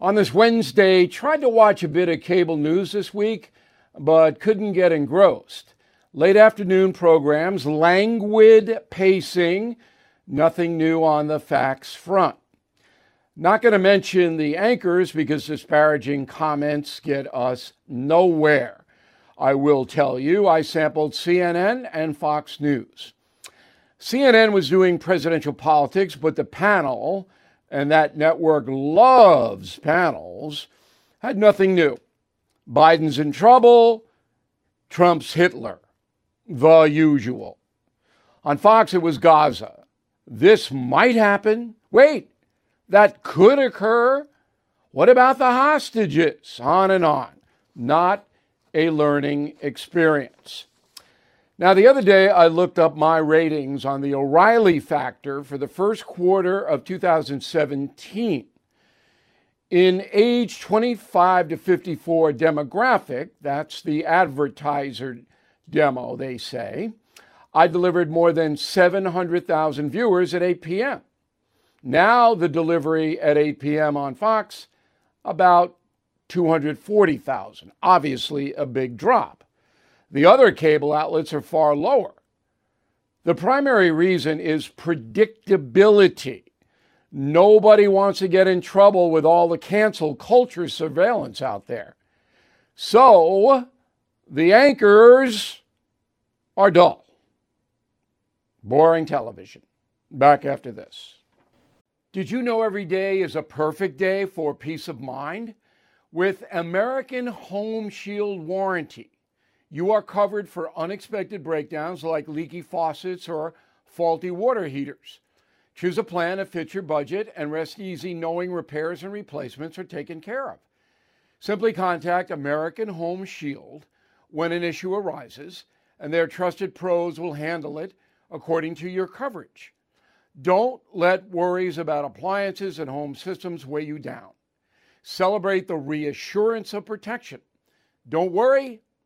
On this Wednesday, tried to watch a bit of cable news this week, but couldn't get engrossed. Late afternoon programs, languid pacing, nothing new on the facts front. Not going to mention the anchors because disparaging comments get us nowhere. I will tell you, I sampled CNN and Fox News. CNN was doing presidential politics, but the panel, and that network loves panels, had nothing new. Biden's in trouble, Trump's Hitler, the usual. On Fox, it was Gaza. This might happen. Wait, that could occur. What about the hostages? On and on. Not a learning experience. Now, the other day, I looked up my ratings on the O'Reilly factor for the first quarter of 2017. In age 25 to 54 demographic, that's the advertiser demo, they say, I delivered more than 700,000 viewers at 8 p.m. Now, the delivery at 8 p.m. on Fox, about 240,000. Obviously, a big drop. The other cable outlets are far lower. The primary reason is predictability. Nobody wants to get in trouble with all the cancel culture surveillance out there. So the anchors are dull. Boring television. Back after this. Did you know every day is a perfect day for peace of mind? With American Home Shield Warranty you are covered for unexpected breakdowns like leaky faucets or faulty water heaters. Choose a plan that fits your budget and rest easy knowing repairs and replacements are taken care of. Simply contact American Home Shield when an issue arises, and their trusted pros will handle it according to your coverage. Don't let worries about appliances and home systems weigh you down. Celebrate the reassurance of protection. Don't worry,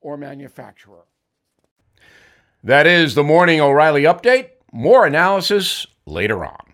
or manufacturer. That is the Morning O'Reilly Update. More analysis later on.